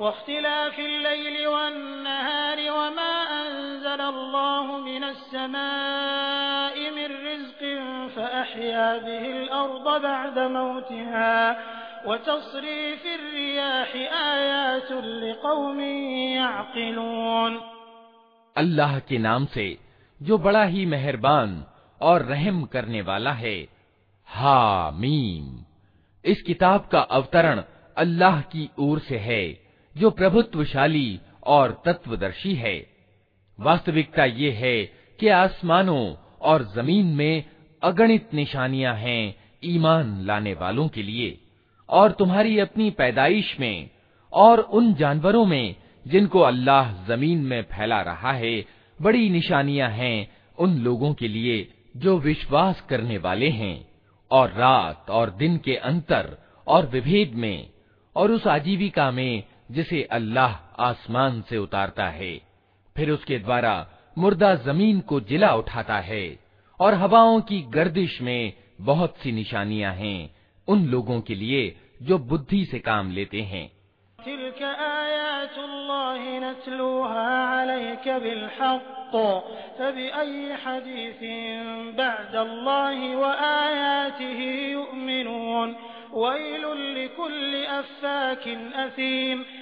واختلاف الليل والنهار وما أنزل الله من السماء من رزق فأحيا به الأرض بعد موتها وتصريف الرياح آيات لقوم يعقلون الله کے نام سے جو بڑا ہی مہربان اور رحم کرنے والا ہے حامیم اس کتاب کا اوترن اللہ کی اور سے ہے जो प्रभुत्वशाली और तत्वदर्शी है वास्तविकता ये है कि आसमानों और जमीन में अगणित निशानियां हैं ईमान लाने वालों के लिए और तुम्हारी अपनी पैदाइश में और उन जानवरों में जिनको अल्लाह जमीन में फैला रहा है बड़ी निशानियां हैं उन लोगों के लिए जो विश्वास करने वाले हैं और रात और दिन के अंतर और विभेद में और उस आजीविका में जिसे अल्लाह आसमान से उतारता है फिर उसके द्वारा मुर्दा जमीन को जिला उठाता है और हवाओं की गर्दिश में बहुत सी निशानियां हैं उन लोगों के लिए जो बुद्धि से काम लेते हैं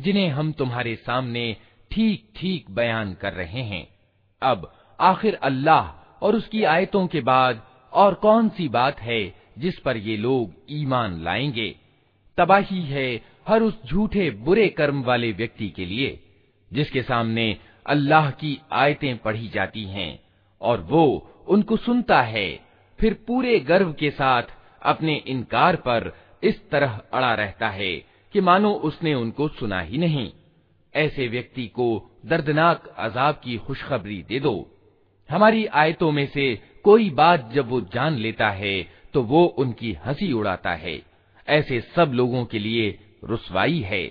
जिन्हें हम तुम्हारे सामने ठीक ठीक बयान कर रहे हैं अब आखिर अल्लाह और उसकी आयतों के बाद और कौन सी बात है जिस पर ये लोग ईमान लाएंगे तबाही है हर उस झूठे बुरे कर्म वाले व्यक्ति के लिए जिसके सामने अल्लाह की आयतें पढ़ी जाती हैं और वो उनको सुनता है फिर पूरे गर्व के साथ अपने इनकार पर इस तरह अड़ा रहता है कि मानो उसने उनको सुना ही नहीं ऐसे व्यक्ति को दर्दनाक अजाब की खुशखबरी दे दो हमारी आयतों में से कोई बात जब वो जान लेता है तो वो उनकी हंसी उड़ाता है ऐसे सब लोगों के लिए रुसवाई है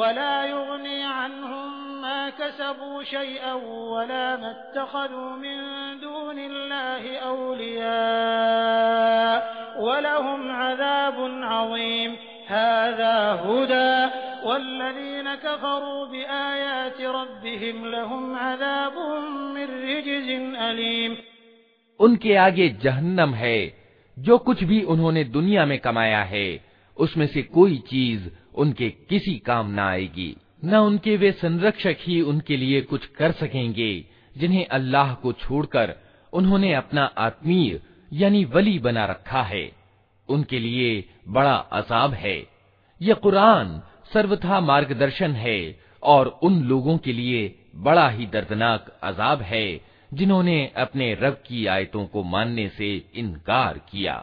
ولا يغني اكتسبوا شيئا ولا ما اتخذوا من دون الله أولياء ولهم عذاب عظيم هذا هدى والذين كفروا بآيات ربهم لهم عذاب من رجز أليم उनके आगे जहन्नम है जो कुछ भी उन्होंने दुनिया में कमाया है उसमें से कोई चीज उनके किसी काम ना आएगी न उनके वे संरक्षक ही उनके लिए कुछ कर सकेंगे जिन्हें अल्लाह को छोड़कर उन्होंने अपना आत्मीय यानी वली बना रखा है उनके लिए बड़ा अजाब है यह कुरान सर्वथा मार्गदर्शन है और उन लोगों के लिए बड़ा ही दर्दनाक अजाब है जिन्होंने अपने रब की आयतों को मानने से इनकार किया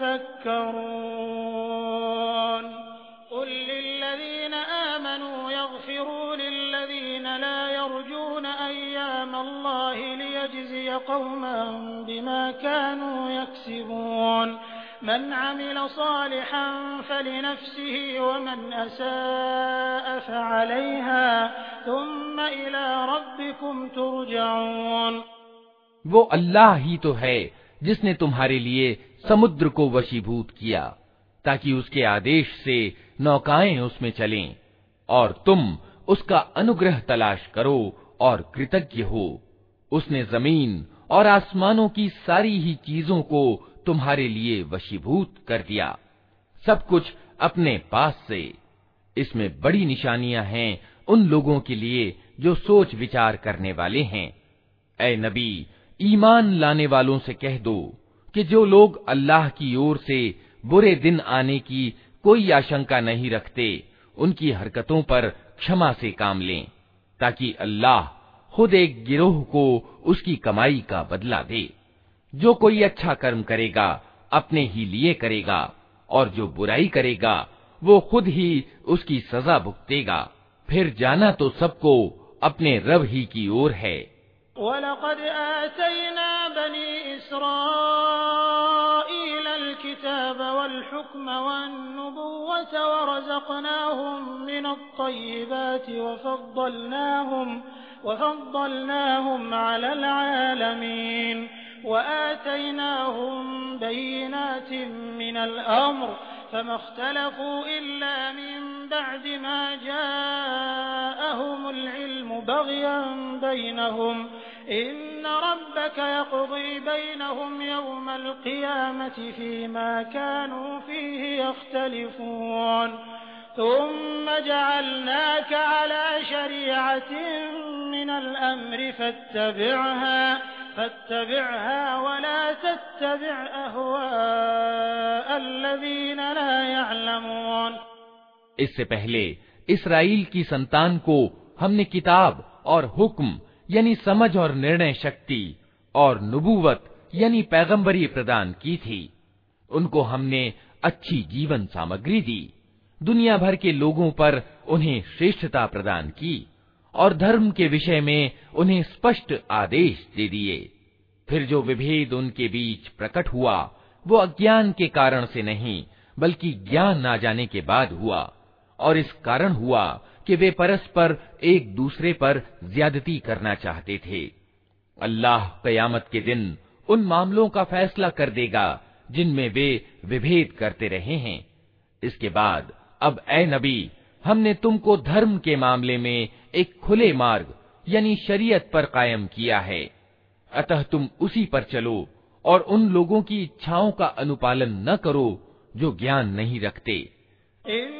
تذكرون قل للذين آمنوا يغفروا للذين لا يرجون أيام الله ليجزي قوما بما كانوا يكسبون من عمل صالحا فلنفسه ومن أساء فعليها ثم إلى ربكم ترجعون وہ اللہ ہی تو ہے جس نے تمہارے لیے समुद्र को वशीभूत किया ताकि उसके आदेश से नौकाएं उसमें चलें और तुम उसका अनुग्रह तलाश करो और कृतज्ञ हो उसने जमीन और आसमानों की सारी ही चीजों को तुम्हारे लिए वशीभूत कर दिया सब कुछ अपने पास से इसमें बड़ी निशानियां हैं उन लोगों के लिए जो सोच विचार करने वाले हैं ए नबी ईमान लाने वालों से कह दो कि जो लोग अल्लाह की ओर से बुरे दिन आने की कोई आशंका नहीं रखते उनकी हरकतों पर क्षमा से काम लें ताकि अल्लाह खुद एक गिरोह को उसकी कमाई का बदला दे जो कोई अच्छा कर्म करेगा अपने ही लिए करेगा और जो बुराई करेगा वो खुद ही उसकी सजा भुगतेगा फिर जाना तो सबको अपने रब ही की ओर है وَلَقَدْ آتَيْنَا بَنِي إِسْرَائِيلَ الْكِتَابَ وَالْحُكْمَ وَالنُّبُوَّةَ وَرَزَقْنَاهُم مِّنَ الطَّيِّبَاتِ وَفَضَّلْنَاهُمْ عَلَى الْعَالَمِينَ وَآتَيْنَاهُم بَيِّنَاتٍ مِّنَ الْأَمْرِ فما اختلفوا إلا من بعد ما جاءهم العلم بغيا بينهم إِنَّ رَبَّكَ يَقْضِي بَيْنَهُمْ يَوْمَ الْقِيَامَةِ فِيمَا كَانُوا فِيهِ يَخْتَلِفُونَ ثُمَّ جَعَلْنَاكَ عَلَىٰ شَرِيعَةٍ مِّنَ الْأَمْرِ فَاتَّبِعْهَا فاتبعها ولا تتبع أهواء الذين لا يعلمون इससे पहले इसराइल की संतान को हमने किताब और हुक्म यानी समझ और निर्णय शक्ति और नुबूवत यानी पैगंबरी प्रदान की थी उनको हमने अच्छी जीवन सामग्री दी दुनिया भर के लोगों पर उन्हें श्रेष्ठता प्रदान की और धर्म के विषय में उन्हें स्पष्ट आदेश दे दिए फिर जो विभेद उनके बीच प्रकट हुआ वो अज्ञान के कारण से नहीं बल्कि ज्ञान ना जाने के बाद हुआ और इस कारण हुआ कि वे परस्पर एक दूसरे पर ज्यादती करना चाहते थे अल्लाह कयामत के दिन उन मामलों का फैसला कर देगा जिनमें वे विभेद करते रहे हैं इसके बाद अब ए नबी हमने तुमको धर्म के मामले में एक खुले मार्ग यानी शरीयत पर कायम किया है अतः तुम उसी पर चलो और उन लोगों की इच्छाओं का अनुपालन न करो जो ज्ञान नहीं रखते इन...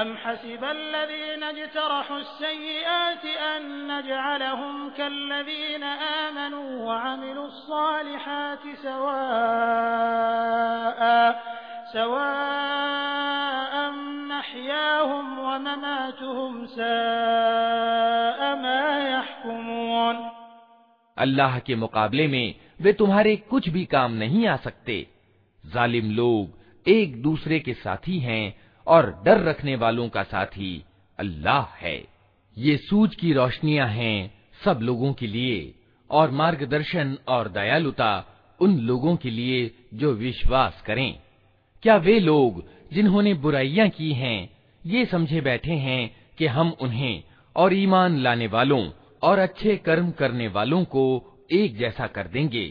أَمْ حَسِبَ الَّذِينَ اجْتَرَحُوا السَّيِّئَاتِ أَن نَّجْعَلَهُمْ كَالَّذِينَ آمَنُوا وَعَمِلُوا الصَّالِحَاتِ سَوَاءً سَوَاءً مَّحْيَاهُمْ وَمَمَاتُهُمْ سَاءَ مَا يَحْكُمُونَ اللہ کے مقابلے میں وہ تمہارے کچھ بھی کام نہیں آ سکتے ظالم لوگ ایک دوسرے کے ساتھی ہیں और डर रखने वालों का साथी अल्लाह है ये सूझ की रोशनियां हैं सब लोगों के लिए और मार्गदर्शन और दयालुता उन लोगों के लिए जो विश्वास करें क्या वे लोग जिन्होंने बुराइयां की हैं ये समझे बैठे हैं कि हम उन्हें और ईमान लाने वालों और अच्छे कर्म करने वालों को एक जैसा कर देंगे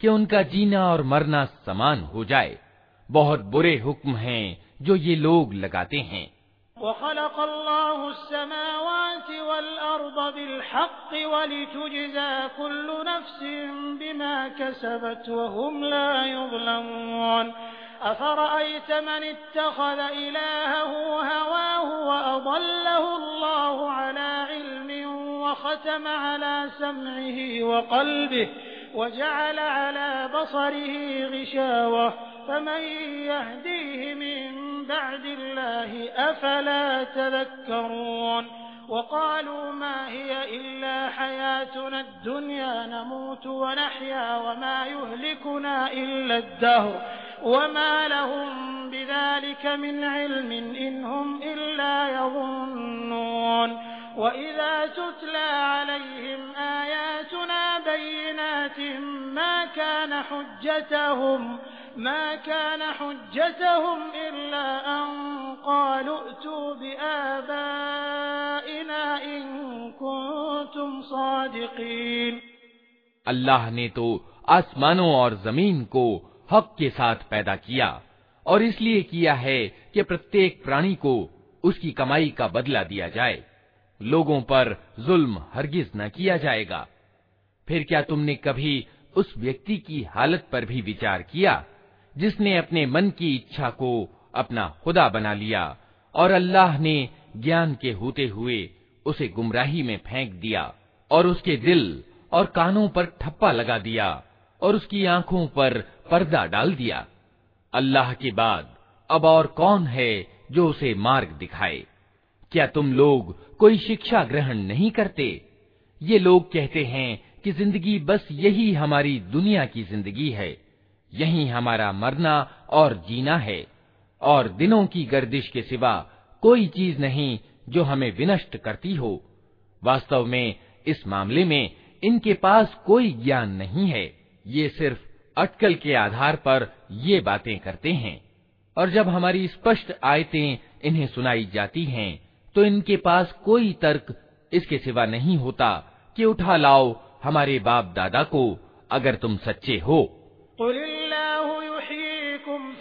कि उनका जीना और मरना समान हो जाए बहुत बुरे हुक्म हैं जो ये लोग लगाते हैं وخلق الله السماوات والأرض بالحق ولتجزى كل نفس بما كسبت وهم لا يظلمون أفرأيت من اتخذ إلهه هواه وأضله الله على علم وختم على سمعه وقلبه وجعل على بصره غشاوة فمن يهديه من بَعْدِ اللَّهِ أَفَلَا تَذَكَّرُونَ وَقَالُوا مَا هِيَ إِلَّا حَيَاتُنَا الدُّنْيَا نَمُوتُ وَنَحْيَا وَمَا يُهْلِكُنَا إِلَّا الدَّهْرُ وَمَا لَهُم بِذَلِكَ مِنْ عِلْمٍ إِنْ هُمْ إِلَّا يَظُنُّونَ وَإِذَا تُتْلَى عَلَيْهِمْ آيَاتُنَا بَيِّنَاتٍ مَا كَانَ حُجَّتَهُمْ ما كان حجتهم إلا أن قالوا ائتوا بآبائنا إن كنتم صادقين अल्लाह ने तो आसमानों और जमीन को हक के साथ पैदा किया और इसलिए किया है कि प्रत्येक प्राणी को उसकी कमाई का बदला दिया जाए लोगों पर जुल्म हरगिज न किया जाएगा फिर क्या तुमने कभी उस व्यक्ति की हालत पर भी विचार किया जिसने अपने मन की इच्छा को अपना खुदा बना लिया और अल्लाह ने ज्ञान के होते हुए उसे गुमराही में फेंक दिया और उसके दिल और कानों पर ठप्पा लगा दिया और उसकी आंखों पर पर्दा डाल दिया अल्लाह के बाद अब और कौन है जो उसे मार्ग दिखाए क्या तुम लोग कोई शिक्षा ग्रहण नहीं करते ये लोग कहते हैं कि जिंदगी बस यही हमारी दुनिया की जिंदगी है यही हमारा मरना और जीना है और दिनों की गर्दिश के सिवा कोई चीज नहीं जो हमें विनष्ट करती हो वास्तव में इस मामले में इनके पास कोई ज्ञान नहीं है ये सिर्फ अटकल के आधार पर ये बातें करते हैं और जब हमारी स्पष्ट आयतें इन्हें सुनाई जाती हैं तो इनके पास कोई तर्क इसके सिवा नहीं होता कि उठा लाओ हमारे बाप दादा को अगर तुम सच्चे हो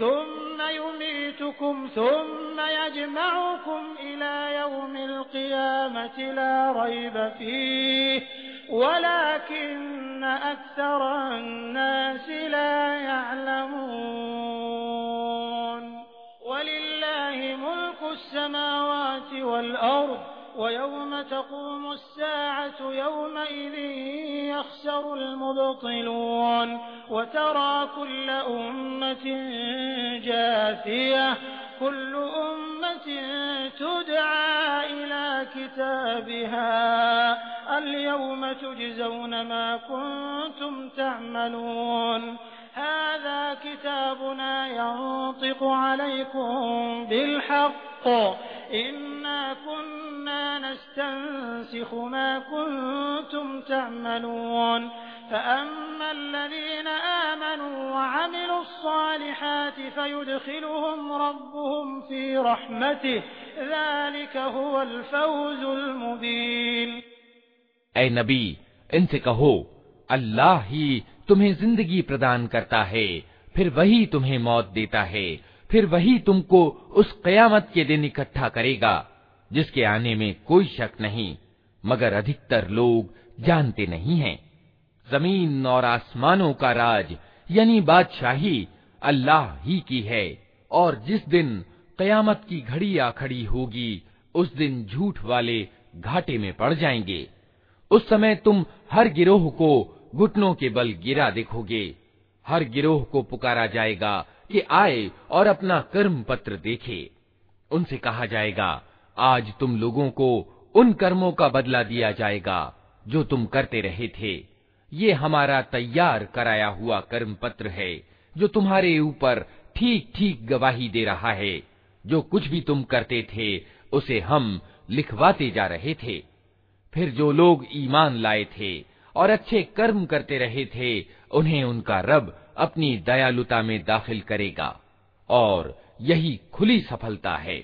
ثم يميتكم ثم يجمعكم إلى يوم القيامة لا ريب فيه ولكن أكثر الناس لا يعلمون ولله ملك السماوات والأرض وَيَوْمَ تَقُومُ السَّاعَةُ يَوْمَئِذٍ يَخْسَرُ الْمُبْطِلُونَ وَتَرَى كُلَّ أُمَّةٍ جَاثِيَةً كُلُّ أُمَّةٍ تُدْعَى إِلَى كِتَابِهَا الْيَوْمَ تُجْزَوْنَ مَا كُنتُمْ تَعْمَلُونَ هذا كتابنا ينطق عليكم بالحق إنا كنا تنسخ ما كنتم تعملون فأما الذين آمنوا وعملوا الصالحات فيدخلهم ربهم في رحمته ذلك هو الفوز المبين أي نبي ان سے کہو اللہ ہی تمہیں زندگی پردان کرتا ہے پھر وہی تمہیں موت دیتا ہے پھر وہی تم کو اس قیامت کے دن जिसके आने में कोई शक नहीं मगर अधिकतर लोग जानते नहीं हैं जमीन और आसमानों का राज यानी बादशाही अल्लाह ही की है और जिस दिन कयामत की घड़ी आ खड़ी होगी उस दिन झूठ वाले घाटे में पड़ जाएंगे उस समय तुम हर गिरोह को घुटनों के बल गिरा देखोगे हर गिरोह को पुकारा जाएगा कि आए और अपना कर्म पत्र देखे उनसे कहा जाएगा आज तुम लोगों को उन कर्मों का बदला दिया जाएगा जो तुम करते रहे थे ये हमारा तैयार कराया हुआ कर्म पत्र है जो तुम्हारे ऊपर ठीक ठीक गवाही दे रहा है जो कुछ भी तुम करते थे उसे हम लिखवाते जा रहे थे फिर जो लोग ईमान लाए थे और अच्छे कर्म करते रहे थे उन्हें उनका रब अपनी दयालुता में दाखिल करेगा और यही खुली सफलता है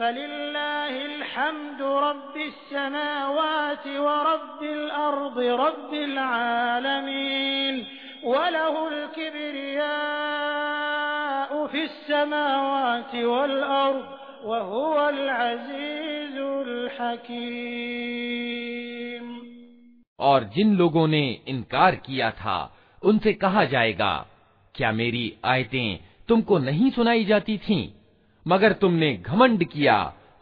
فلله الحمد رب السماوات ورب الأرض رب العالمين وله الكبرياء في السماوات والأرض وهو العزيز الحكيم نے انکار کیا تھا ان سے کہا جائے گا کیا میری آیتیں تم کو نہیں سنائی جاتی تھیں मगर तुमने घमंड किया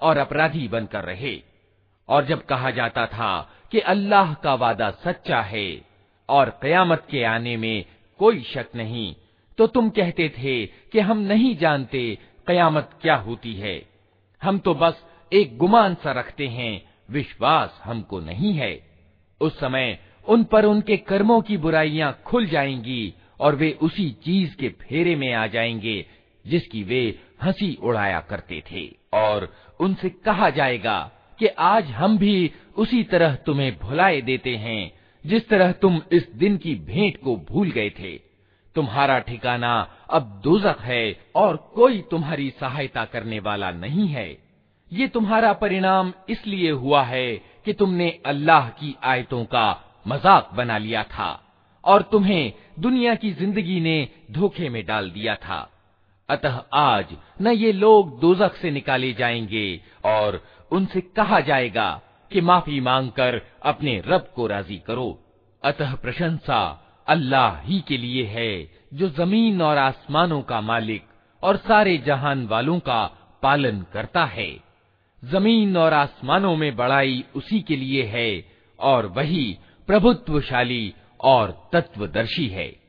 और अपराधी बनकर रहे और जब कहा जाता था कि अल्लाह का वादा सच्चा है और कयामत के आने में कोई शक नहीं तो तुम कहते थे कि हम नहीं जानते कयामत क्या होती है हम तो बस एक गुमान सा रखते हैं विश्वास हमको नहीं है उस समय उन पर उनके कर्मों की बुराइयां खुल जाएंगी और वे उसी चीज के फेरे में आ जाएंगे जिसकी वे हंसी उड़ाया करते थे और उनसे कहा जाएगा कि आज हम भी उसी तरह तुम्हें भुलाए देते हैं जिस तरह तुम इस दिन की भेंट को भूल गए थे तुम्हारा ठिकाना अब दोजक है और कोई तुम्हारी सहायता करने वाला नहीं है ये तुम्हारा परिणाम इसलिए हुआ है कि तुमने अल्लाह की आयतों का मजाक बना लिया था और तुम्हें दुनिया की जिंदगी ने धोखे में डाल दिया था अतः आज न ये लोग दोजक से निकाले जाएंगे और उनसे कहा जाएगा कि माफी मांगकर अपने रब को राजी करो अतः प्रशंसा अल्लाह ही के लिए है जो जमीन और आसमानों का मालिक और सारे जहान वालों का पालन करता है जमीन और आसमानों में बड़ाई उसी के लिए है और वही प्रभुत्वशाली और तत्वदर्शी है